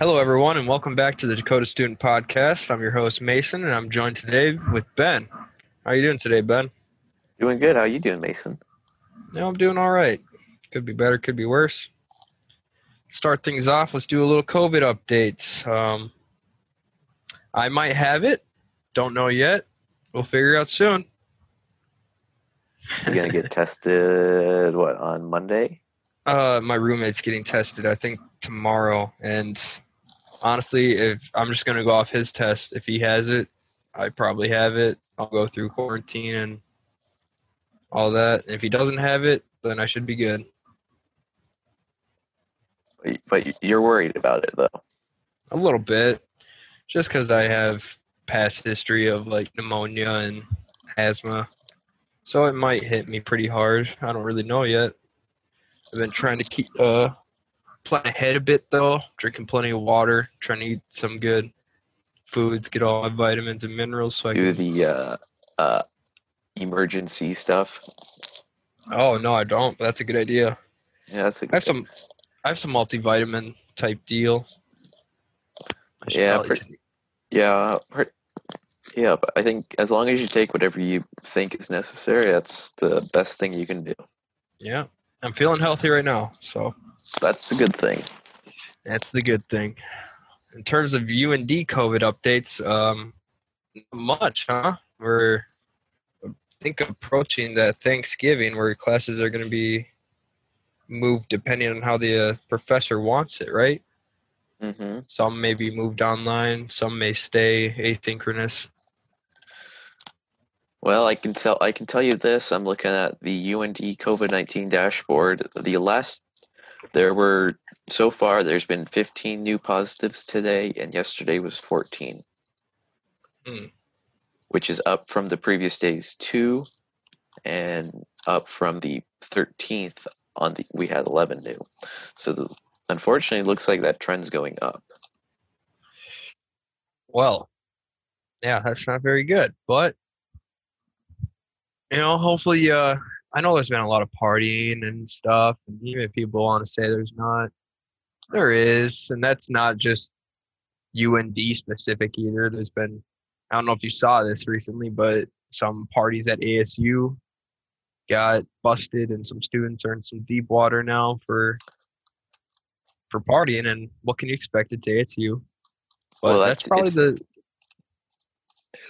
Hello, everyone, and welcome back to the Dakota Student Podcast. I'm your host, Mason, and I'm joined today with Ben. How are you doing today, Ben? Doing good. How are you doing, Mason? Yeah, I'm doing all right. Could be better, could be worse. Start things off. Let's do a little COVID updates. Um, I might have it. Don't know yet. We'll figure out soon. You're gonna get tested what on Monday? Uh, my roommate's getting tested. I think tomorrow, and honestly, if I'm just gonna go off his test, if he has it, I probably have it. I'll go through quarantine and all that. And if he doesn't have it, then I should be good. But you're worried about it though. A little bit, just because I have past history of like pneumonia and asthma, so it might hit me pretty hard. I don't really know yet. I've been trying to keep uh plan ahead a bit though, drinking plenty of water, trying to eat some good foods, get all my vitamins and minerals. So I Do can, the uh, uh, Emergen-C stuff. oh no, I don't. But that's a good idea. Yeah, that's a I have some. I have some multivitamin type deal. Yeah, probably per- take- Yeah, yeah. But I think as long as you take whatever you think is necessary, that's the best thing you can do. yeah. I'm feeling healthy right now, so That's the good thing. that's the good thing. In terms of UND COVID updates, um, not much, huh? We're I think approaching that Thanksgiving where classes are going to be moved depending on how the uh, professor wants it, right? Mm-hmm. Some may be moved online, some may stay asynchronous. Well, I can tell. I can tell you this. I'm looking at the UND COVID nineteen dashboard. The last there were so far. There's been 15 new positives today, and yesterday was 14, Hmm. which is up from the previous day's two, and up from the 13th on the we had 11 new. So the, unfortunately, it looks like that trend's going up. Well, yeah, that's not very good. But you know, hopefully, uh, I know there's been a lot of partying and stuff, and even if people want to say there's not, there is, and that's not just UND specific either. There's been, I don't know if you saw this recently, but some parties at ASU got busted, and some students are in some deep water now for for partying. And what can you expect at ASU? But Well, that's, that's- probably the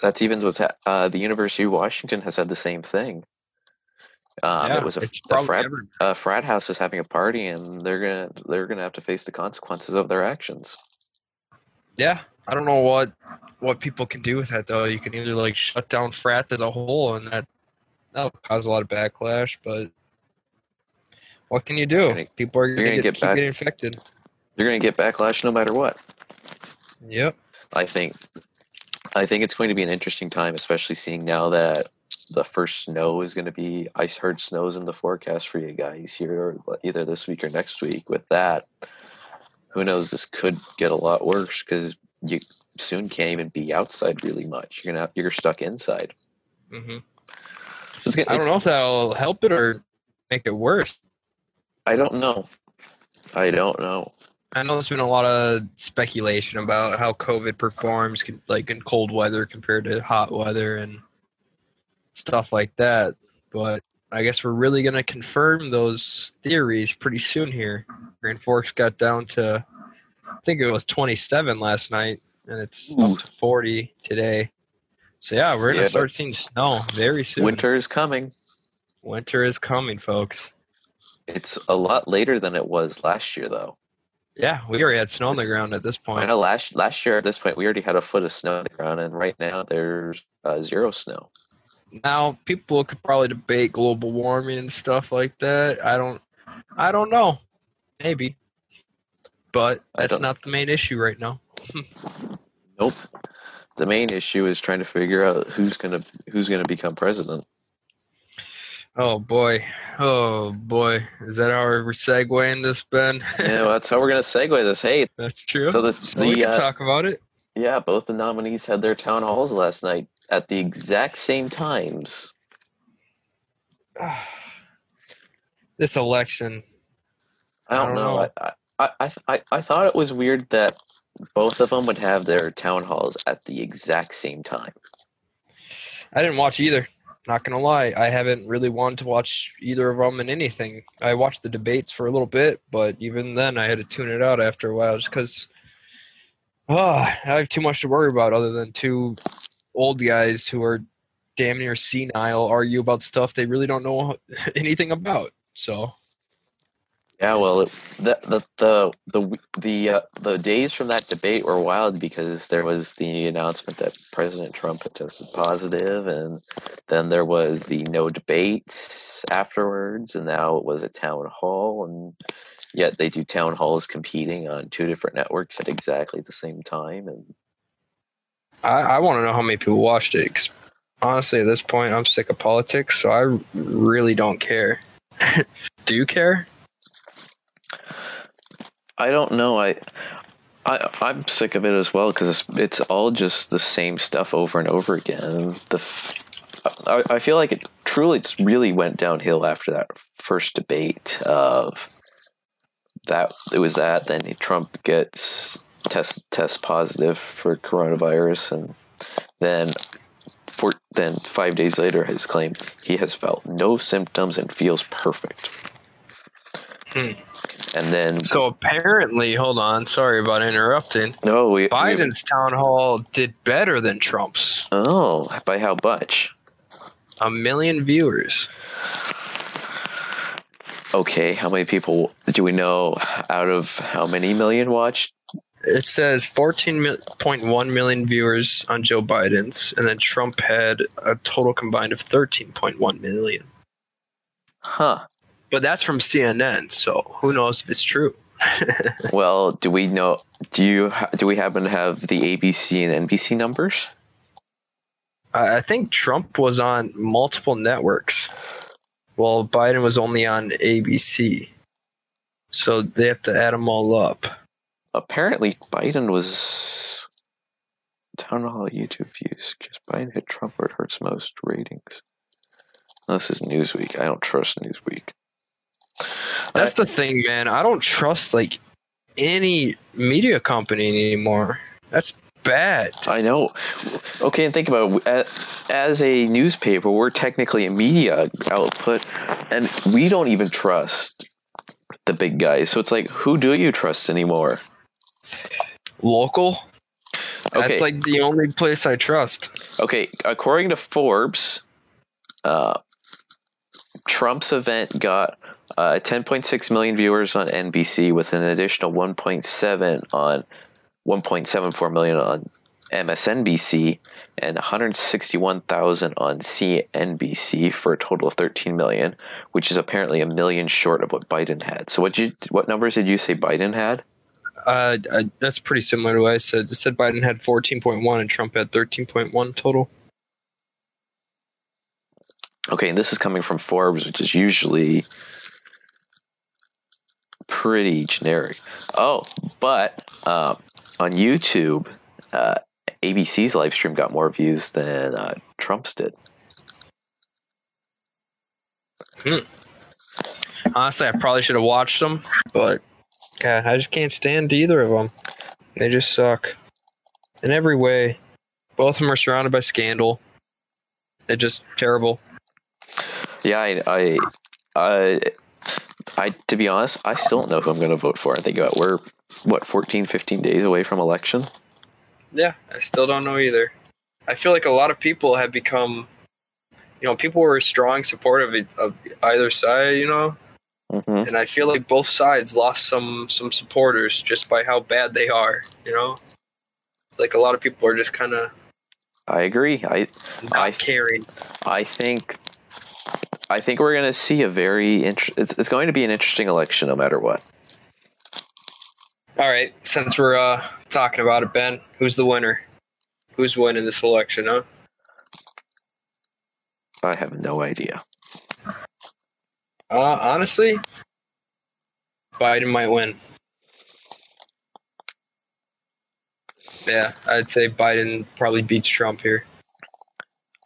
That's even what's ha- uh, the University of Washington has had the same thing. Um, yeah, it was a, a frat a frat house was having a party and they're gonna they're gonna have to face the consequences of their actions. Yeah, I don't know what what people can do with that though. You can either like shut down frat as a whole, and that that'll cause a lot of backlash. But what can you do? gonna- people are to gonna get, get keep back- getting infected. You're gonna get backlash no matter what. Yep. I think I think it's going to be an interesting time, especially seeing now that the first snow is going to be. I heard snows in the forecast for you guys here, either this week or next week. With that, who knows? This could get a lot worse because you soon can't even be outside really much. You're gonna you're stuck inside. hmm So gonna, I don't know if that'll help it or make it worse. I don't know. I don't know. I know there's been a lot of speculation about how COVID performs, like in cold weather compared to hot weather and stuff like that. But I guess we're really going to confirm those theories pretty soon here. Grand Forks got down to, I think it was 27 last night, and it's Ooh. up to 40 today. So yeah, we're going to Yeah, start seeing snow very soon. Winter is coming. Winter is coming, folks. It's a lot later than it was last year, though. Yeah, we already had snow on the ground at this I point. know last last year at this point we already had a foot of snow on the ground, and right now there's uh, zero snow. Now, people could probably debate global warming and stuff like that. I don't, I don't know. Maybe, but that's don't- the main issue right now. Nope. The main issue is trying to figure out who's gonna who's gonna become president. Oh boy, oh boy, is that how we're segueing this, Ben? yeah, well, that's how we're gonna segue this. Hey, that's true. So the- So we the, can uh, talk about it. yeah, both the nominees had their town halls last night at the exact same times. this election, I don't, I don't know. know. I, I, I, I thought it was weird that both of them would have their town halls at the exact same time. I didn't watch either. Not gonna lie, I haven't really wanted to watch either of them in anything. I watched the debates for a little bit, but even then, I had to tune it out after a while just because. Oh, I have too much to worry about other than two old guys who are damn near senile argue about stuff they really don't know anything about. So Yeah, well, it, the the the the the, uh, the days from that debate were wild because there was the announcement that President Trump had tested positive, and then there was the no debates afterwards, and now it was a town hall, and yet they do town halls competing on two different networks at exactly the same time, and I, I want to know how many people watched it. 'cause honestly, at this point, I'm sick of politics, so I really don't care. Do you care? I don't know. I, I I'm sick of it as well because it's, it's all just the same stuff over and over again. The I feel like it truly it's really went downhill after that first debate of that it was that then Trump gets test test positive for coronavirus and then for then five days later has claimed he has felt no symptoms and feels perfect. Hmm. And then So apparently, hold on, sorry about interrupting. no, we, we Biden's town hall did better than Trump's. Oh, by how much? A million viewers. Okay, how many people do we know out of how many million watched? It says 14.1 million viewers on Joe Biden's, and then Trump had a total combined of 13.1 million. Huh. But that's from CNN, so who knows if it's true? Well, do we know? Do you do we happen to have the ABC and NBC numbers? I I think Trump was on multiple networks, while Biden was only on ABC. So they have to add them all up. Apparently, Biden was town hall YouTube views. Just Biden hit Trump where it hurts most ratings. This is Newsweek. I don't trust Newsweek. That's the thing, man. I don't trust like any media company anymore. That's bad. I know. Okay, and think about it. As a newspaper, we're technically a media output, and we don't even trust the big guys. So it's like, who do you trust anymore? Local. Okay. That's like the only place I trust. Okay, according to Forbes, uh, Trump's event got uh, 10.6 million viewers on NBC, with an additional 1.7 on 1.74 million on MSNBC, and 161,000 on CNBC for a total of 13 million, which is apparently a million short of what Biden had. So, what you what numbers did you say Biden had? Uh, I, that's pretty similar to what I said. It said Biden had 14.1 and Trump had 13.1 total. Okay, and this is coming from Forbes, which is usually pretty generic. Oh, but um, on YouTube, uh, ABC's live stream got more views than uh, Trump's did. Honestly, I probably should have watched them, but God, I just can't stand either of them. They just suck in every way. Both of them are surrounded by scandal. They're just terrible. Yeah, I, I, I, I, to be honest, I still don't know who I'm going to vote for. I think uh, we're what 14, 15 days away from election. Yeah, I still don't know either. I feel like a lot of people have become, you know, people were strong supportive of either side, you know, hmm and I feel like both sides lost some some supporters just by how bad they are, you know. Like a lot of people are just kind of I agree. I, I- caring. I think, I think we're going to see a very inter- it's, it's going to be an interesting election, no matter what. All right, since we're uh, talking about it, Ben, who's the winner? Who's winning this election, huh? I have no idea. Uh, honestly, Biden might win. Yeah, I'd say Biden probably beats Trump here.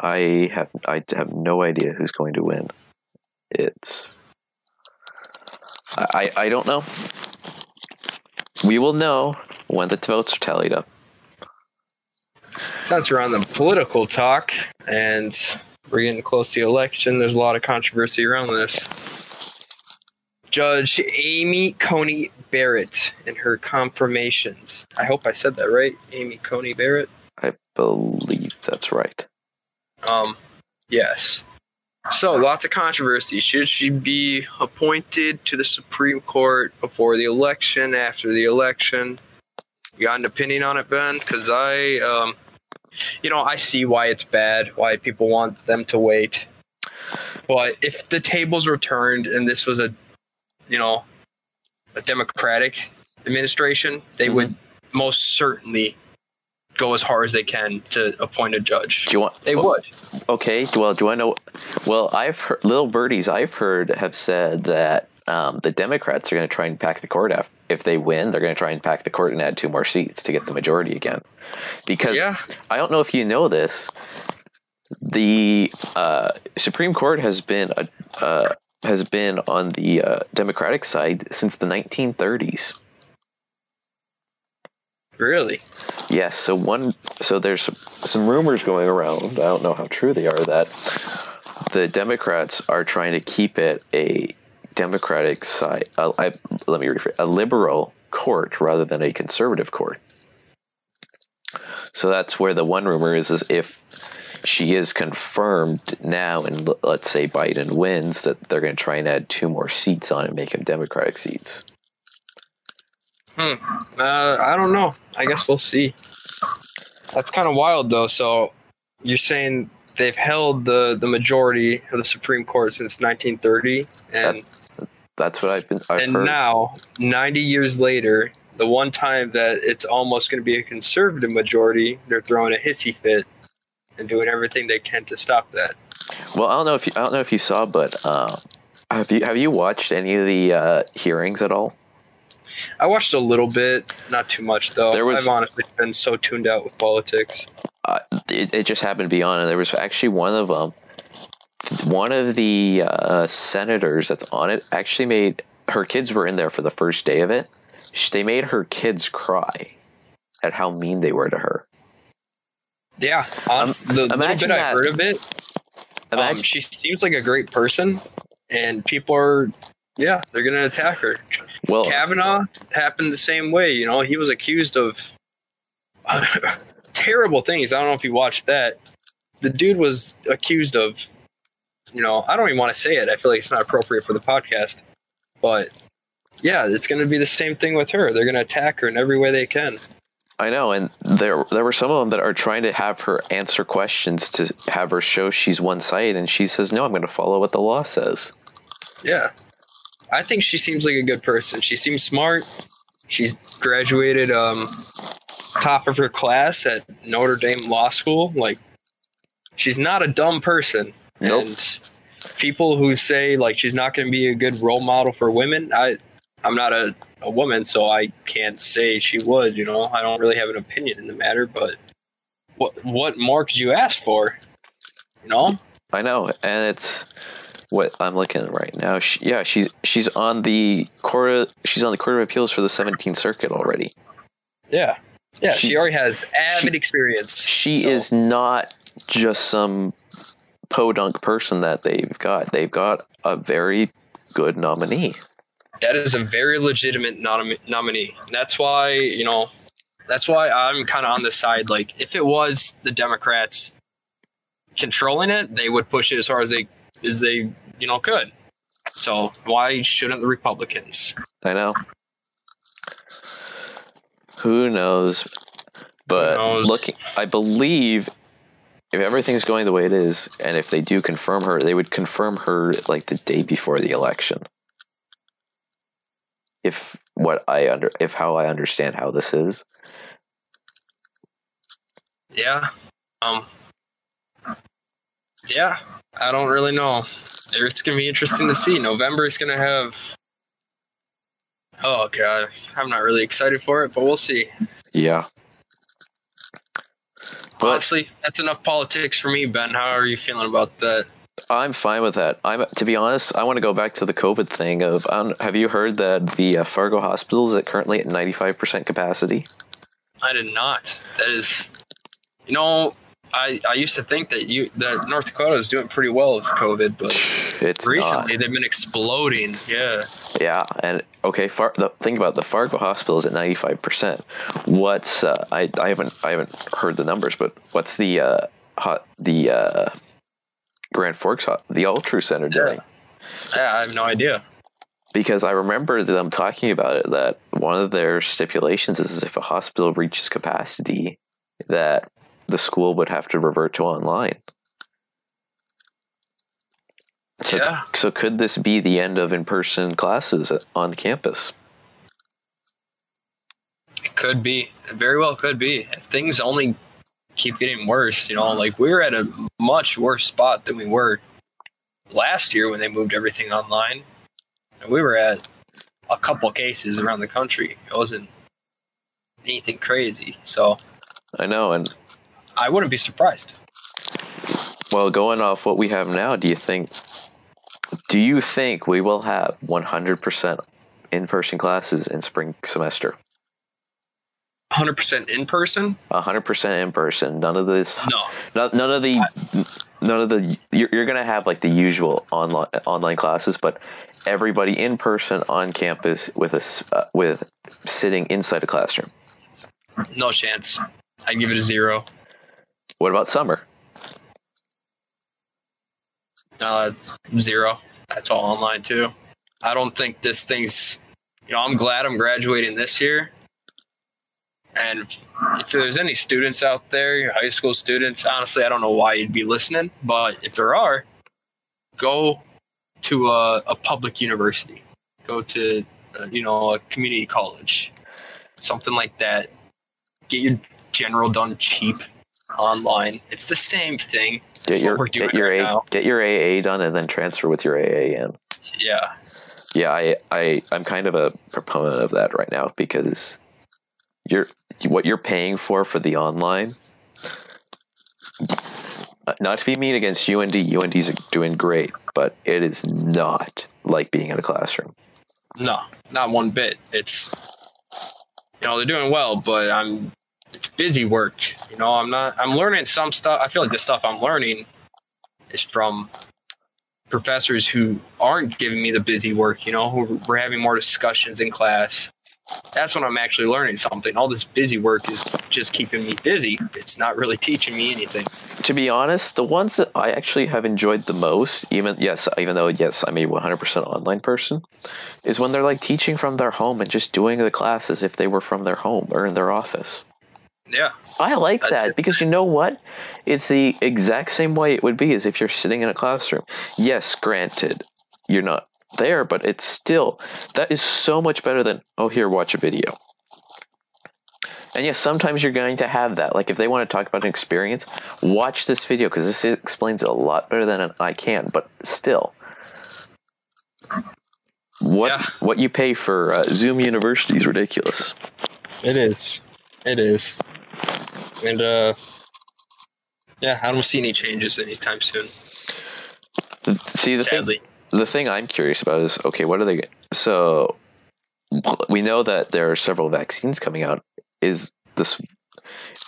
I have I have no idea who's going to win. It's I I don't know. we will know when the votes are tallied up. Since we're on the political talk and we're getting close to the election, there's a lot of controversy around this. Judge Amy Coney Barrett and her confirmations. I hope I said that right. Amy Coney Barrett. I believe that's right. Um, yes. So lots of controversy. Should she be appointed to the Supreme Court before the election? After the election? You got an opinion on it, Ben? Because I, um, you know, I see why it's bad. Why people want them to wait. But if the tables were turned and this was a, you know, a Democratic administration, they Mhm. would most certainly go as hard as they can to appoint a judge. Do you want? They would. Okay. Well, do I know? Well, I've heard little birdies I've heard have said that um, the Democrats are going to try and pack the court. Af- if they win, they're going to try and pack the court and add two more seats to get the majority again. Because Yeah. I don't know if you know this, the uh, Supreme Court has been a, uh, has been on the uh, Democratic side since the 1930s. Really? Yes, so one so there's some rumors going around. I don't know how true they are that the Democrats are trying to keep it a Democratic side. Uh, I, let me rephrase: a liberal court rather than a conservative court. So that's where the one rumor is: is if she is confirmed now, and let's say Biden wins, that they're going to try and add two more seats on and make them Democratic seats. Uh, I don't know. I guess we'll see. That's kind of wild, though. So you're saying they've held the the majority of the Supreme Court since 1930, and That's what I've been. I've and heard. now 90 years later, the one time that it's almost going to be a conservative majority, they're throwing a hissy fit and doing everything they can to stop that. Well, I don't know if you, I don't know if you saw, but uh, have you have you watched any of the uh, hearings at all? I watched a little bit, not too much though. There was- I've honestly been so tuned out with politics. Uh, it, it just happened to be on, and there was actually one of them. One of the uh, senators that's on it actually made her kids were in there for the first day of it. Sh- They made her kids cry at how mean they were to her. Yeah, honest, the little Um, bit I that. heard of it, um, she seems like a great person, and people are, yeah, they're gonna attack her. well, Kavanaugh happened the same way. You know, he was accused of terrible things. I don't know if you watched that. The dude was accused of, you know, I don't even want to say it. I feel like it's not appropriate for the podcast, but yeah, it's going to be the same thing with her. They're going to attack her in every way they can. I know, and there there were some of them that are trying to have her answer questions to have her show she's one side, and she says, "No, I'm going to follow what the law says." Yeah. I think she seems like a good person. She seems smart. She's graduated um top of her class at Notre Dame Law School. Like she's not a dumb person. Nope. And people who say like she's not going to be a good role model for women, I I'm not a, a woman, so I can't say she would, you know. I don't really have an opinion in the matter, but what what more could you ask for? You know? I know, and it's what I'm looking at right now. She, yeah, she's she's on the court. She's on the Court of Appeals for the 17th Circuit already. Yeah. Yeah, she She's- already has avid she- experience. She So- is not just some podunk person that they've got. They've got a very good nominee. That is a very legitimate nom- nominee. That's why, you know, that's why I'm kind of on the side. Like, if it was the Democrats controlling it, they would push it as far as they as they, you know, could. So why shouldn't the Republicans? I know. Who knows? But knows? looking, I believe if everything's going the way it is, and if they do confirm her, they would confirm her like the day before the election. If what I under, if how I understand how this is, Yeah. Um. Yeah, I don't really know. It's gonna be interesting to see. November is gonna have. Oh god, I'm not really excited for it, but we'll see. yeah. But Honestly, that's enough politics for me, Ben. How are you feeling about that? I'm fine with that. I'm to be honest. I want to go back to the COVID thing. Of um, have you heard that the uh, Fargo hospital is at currently at 95 percent capacity? I did not. That is, you know, I, I used to think that you that North Dakota is doing pretty well with COVID, but It's recently not. they've been exploding. Yeah. Yeah, and okay. Far, the thing about the Fargo hospital is at 95 percent. What's uh, I I haven't I haven't heard the numbers, but what's the uh, hot the uh, Grand Forks hot, the Altru Center doing? Yeah, I have no idea. because I remember them talking about it that one of their stipulations is if a hospital reaches capacity that the school would have to revert to online. So, Yeah. so could this be the end of in-person classes on campus? It could be. It very well could be. If things only keep getting worse, you know, like we're at a much worse spot than we were last year when they moved everything online. And we were at a couple cases around the country. It wasn't anything crazy. So I know, and I wouldn't be surprised. well, going off what we have now, do you think? Do you think we will have 100% in-person classes in spring semester? 100% in person? 100% in person. None of this No. None, none of the, none of the. You're, you're gonna have like the usual online online classes, but everybody in person on campus with us uh, with sitting inside a classroom. No chance. I give it a zero. What about summer? No, it's zero. That's all online too. I don't think this thing's. You know, I'm glad I'm graduating this year. And if, there's any students out there, high school students, honestly, I don't know why you'd be listening, but if there are, go to a, a public university. Go to, uh, you know, a community college, something like that. Get your general done cheap online. It's the same thing. Get your we're doing get your right A, now. get your AA done and then transfer with your AA in. Yeah. Yeah, I I I'm kind of a proponent of that right now because you're what you're paying for for the online. uh, Not to be mean against UND, UND's doing great, but it is not like being in a classroom. No, not one bit. It's you know they're doing well, but I'm it's busy work. You know, I'm not. I'm learning some stuff. I feel like the stuff I'm learning is from professors who aren't giving me the busy work. You know, who we're having more discussions in class. That's when I'm actually learning something. All this busy work is just keeping me busy. It's not really teaching me anything. To be honest, the ones that I actually have enjoyed the most, even yes, even though yes, I'm a 100% online person, is when they're like teaching from their home and just doing the class as if they were from their home or in their office. Yeah, I like that it. because you know what? It's the exact same way it would be as if you're sitting in a classroom. Yes, granted, you're not there, but it's still that is so much better than oh here watch a video. And yes, sometimes you're going to have that. Like if they want to talk about an experience, watch this video because this explains it a lot better than I can. But still, what Yeah. what you pay for uh, Zoom University is ridiculous. it is. It is. And uh, yeah, I don't see any changes anytime soon. See the thing, Sadly. The thing I'm curious about is okay, what are they? So we know that there are several vaccines coming out. Is this?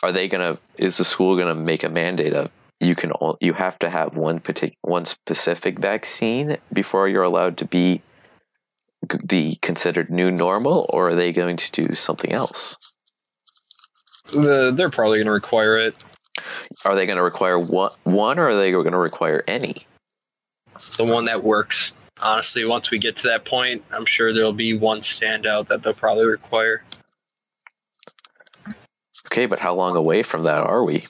Are they gonna? Is the school gonna make a mandate of you can you have to have one particular one specific vaccine before you're allowed to be the considered new normal, or are they going to do something else? The, they're probably going to require it. Are they going to require one, one, or are they going to require any? The one that works. Honestly, once we get to that point, I'm sure there'll be one standout that they'll probably require. Okay, but how long away from that are we?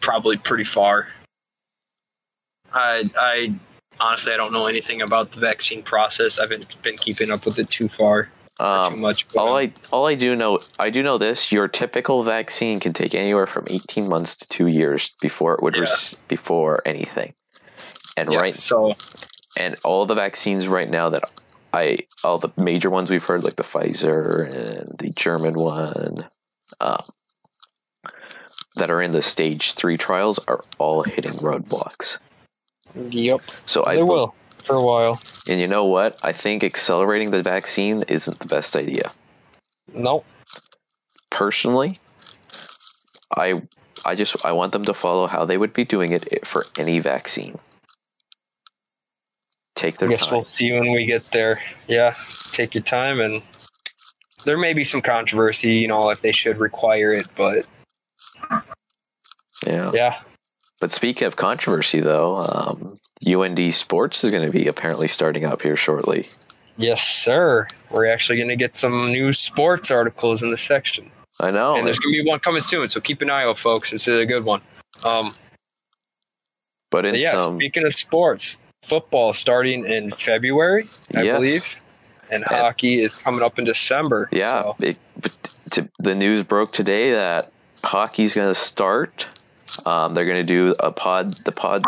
Probably pretty far. I, I honestly, I don't know anything about the vaccine process. I haven't been keeping up with it too far, or too Um, much. all um, I all I do know I do know this: your typical vaccine can take anywhere from eighteen months to two years before it would Yeah. rec- before anything. And yeah, right, So and all the vaccines right now that I all the major ones we've heard, like the Pfizer and the German one, um, that are in the stage three trials, are all hitting roadblocks. Yep. So I they will for a while. And you know what? I think accelerating the vaccine isn't the best idea. Nope. Personally, I I just I want them to follow how they would be doing it for any vaccine. Take I guess time. we'll see when we get there. Yeah, take your time, and there may be some controversy, you know, if they should require it. But yeah. yeah, But speaking of controversy, though, um, UND Sports is going to be apparently starting up here shortly. yes, sir. We're actually going to get some new sports articles in the section, I know. and there's going to be one coming soon. So keep an eye out, folks. It's a good one. Um, but in but yeah, some, speaking of sports, football starting in February, I Yes. believe, and hockey is coming up in December. yeah, so- it, to, the news broke today that hockey's going to start. Um, they're going to do a pod, the pod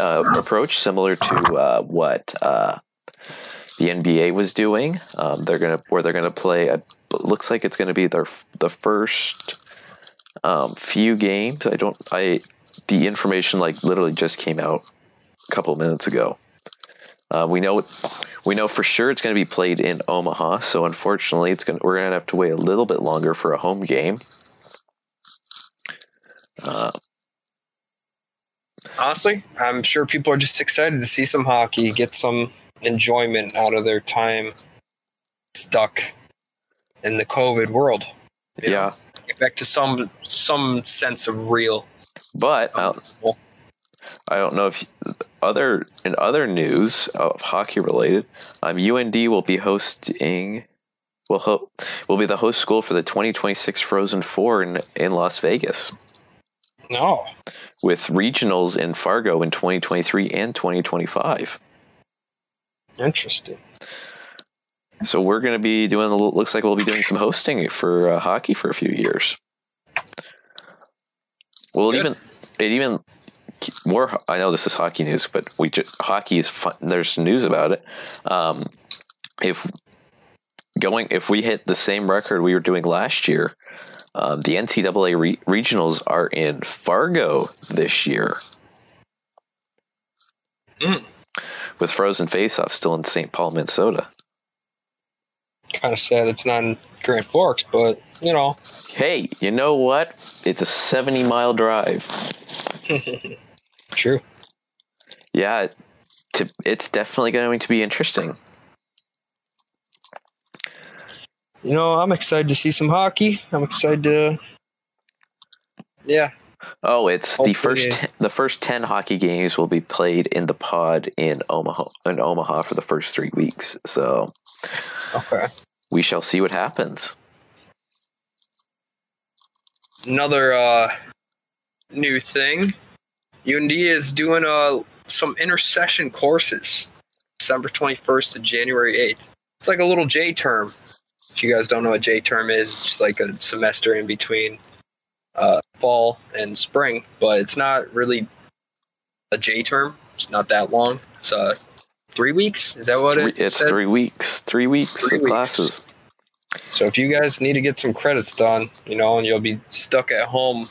uh, approach similar to uh, what uh, the NBA was doing. Um, they're going to where they're going to play. A, it looks like it's going to be their the first um, few games. I don't. I the information like literally just came out couple of minutes ago. Uh, we know we know for sure it's going to be played in Omaha. So unfortunately, it's going we're going to have to wait a little bit longer for a home game. Uh, honestly, I'm sure people are just excited to see some hockey, get some enjoyment out of their time stuck in the COVID world. you know? yeah, get back to some some sense of real. but uh, Well, I don't know if other in other news of hockey related, um, UND will be hosting. Will ho- will be the host school for the 2026 Frozen Four in, in Las Vegas, no, with regionals in Fargo in 2023 and 2025. interesting. So we're going to be doing. Looks like we'll be doing some hosting for uh, hockey for a few years. Well, it even it even more. I know this is hockey news, but we just hockey is fun. There's news about it. Um, if going, if we hit the same record we were doing last year, um, the NCAA re- regionals are in Fargo this year. Mm. With Frozen Face Off still in St. Paul, Minnesota. Kind of sad it's not in Grand Forks, but you know, Hey, you know what? It's a 70 mile drive. true. Yeah, to, it's definitely going to be interesting. You know, I'm excited to see some hockey. I'm excited to. Yeah, Oh, it's the first ten, the first 10 hockey games will be played in the pod in Omaha in Omaha for the first 3 weeks. So, okay. we shall see what happens. Another uh, new thing. UND is doing uh, some intercession courses, December 21st to January 8th. It's like a little J term. If you guys don't know what J term is, it's just like a semester in between uh, fall and spring, but it's not really a J term. It's not that long. It's uh, three weeks. Is that what Three- it it's said? 3 weeks. 3 weeks Three of weeks. classes. So if you guys need to get some credits done, you know, and you'll be stuck at home,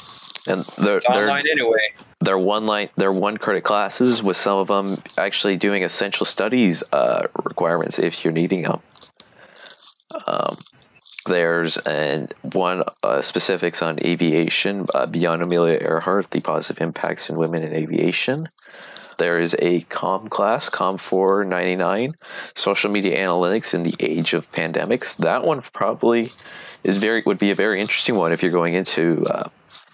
And they're it's they're, online anyway. They're one line they're one credit classes with some of them actually doing essential studies uh, requirements if you're needing them. Um, there's and one uh, specifics on aviation uh, beyond Amelia Earhart, the positive impacts in women in aviation. There is a COM class, COM 499, social media analytics in the age of pandemics. That one probably is very would be a very interesting one if you're going into uh,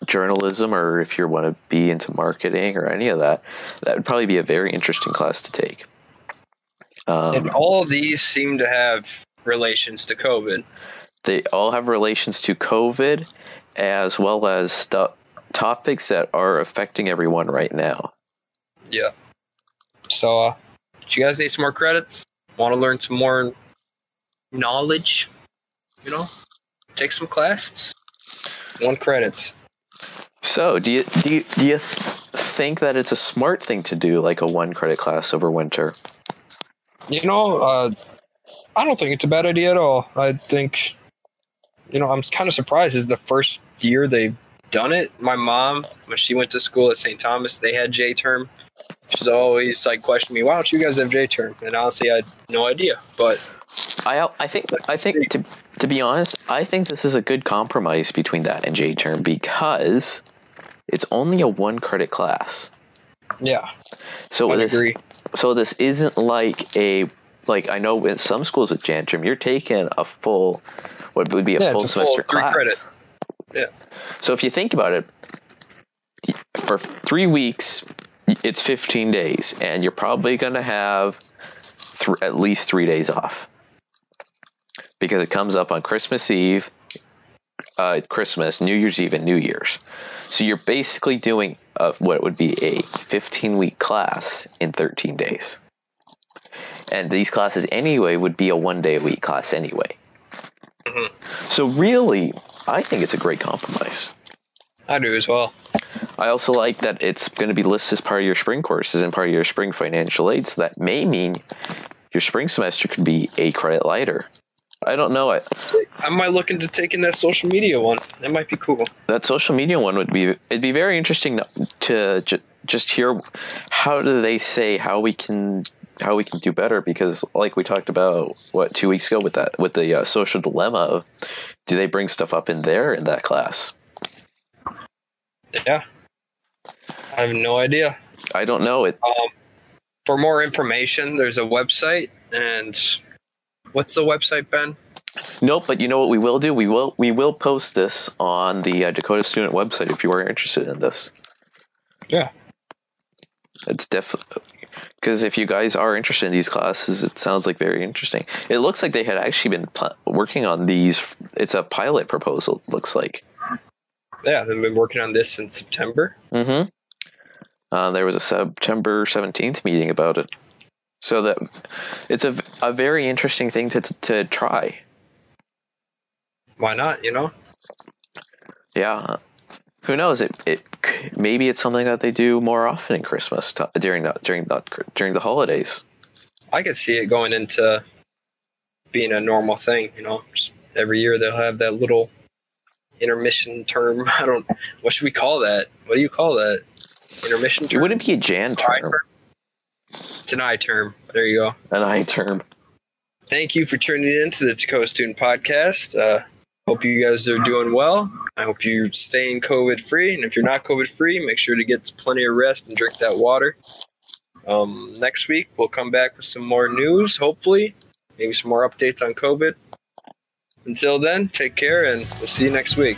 journalism or if you want to be into marketing or any of that. That would probably be a very interesting class to take. Um, And all of these seem to have relations to COVID. they all have relations to COVID as well as stu- topics that are affecting everyone right now. Yeah. So, uh, if you guys need some more credits, want to learn some more knowledge, you know, take some classes. One credits. So, do you do you, do you think that it's a smart thing to do, like a one credit class over winter? You know, uh, I don't think it's a bad idea at all. I think, you know, I'm kind of surprised. Is the first year they've done it. My mom, when she went to school at St. Thomas, they had J term. She's always like questioning me, "Why don't you guys have J term?" And honestly, I had no idea. But I I think I think to to be honest, I think this is a good compromise between that and J term because it's only a one credit class. yeah, So I this, agree. so this isn't like a like I know in some schools with Jan term you're taking a full what would be a Yeah, full it's a full semester three class. credit. Yeah. So if you think about it, for three weeks, it's 15 days, and you're probably going to have th- at least three days off because it comes up on Christmas Eve, uh, Christmas, New Year's Eve, and New Year's. So you're basically doing uh, what would be a 15 week class in 13 days. And these classes, anyway, would be a one day a week class anyway. Mhm. So, really, I think it's a great compromise. I do as well. I also like that it's going to be listed as part of your spring courses and part of your spring financial aid. So that may mean your spring semester could be a credit lighter. I don't know. I, I might look into taking that social media one. That might be cool. that social media one would be it'd be very interesting to ju- just hear how do they say how we can how we can do better because like we talked about what two weeks ago with that with the uh, social dilemma of do they bring stuff up in there in that class Yeah, I have no idea. i don't know it Um, for more information, there's a website, and what's the website, Ben? Nope, but you know what we will do? We will we will post this on the uh, Dakota Student website if you are interested in this. Yeah. It's definitely because if you guys are interested in these classes, it sounds like very interesting. It looks like they had actually been pl- working on these. It's a pilot proposal. Looks like. Yeah, they've been working on this since September. Mm-hmm. Uh, there was a September seventeenth meeting about it, so that it's a a very interesting thing to to try. Why not? You know, Yeah. Who knows? It it maybe it's something that they do more often in Christmas t- during the during the during the holidays. I could see it going into being a normal thing. You know, just every year they'll have that little intermission term. I don't. What should we call that? What do you call that? Intermission It term. wouldn't be a Jan I term, It's an I term. There you go. an I term. Thank you for tuning in to the Dakota Student Podcast. Uh, hope you guys are doing well. I hope you're staying COVID free. And if you're not COVID free, make sure to get plenty of rest and drink that water. Um, next week, we'll come back with some more news, hopefully, maybe some more updates on COVID. Until then, take care and we'll see you next week.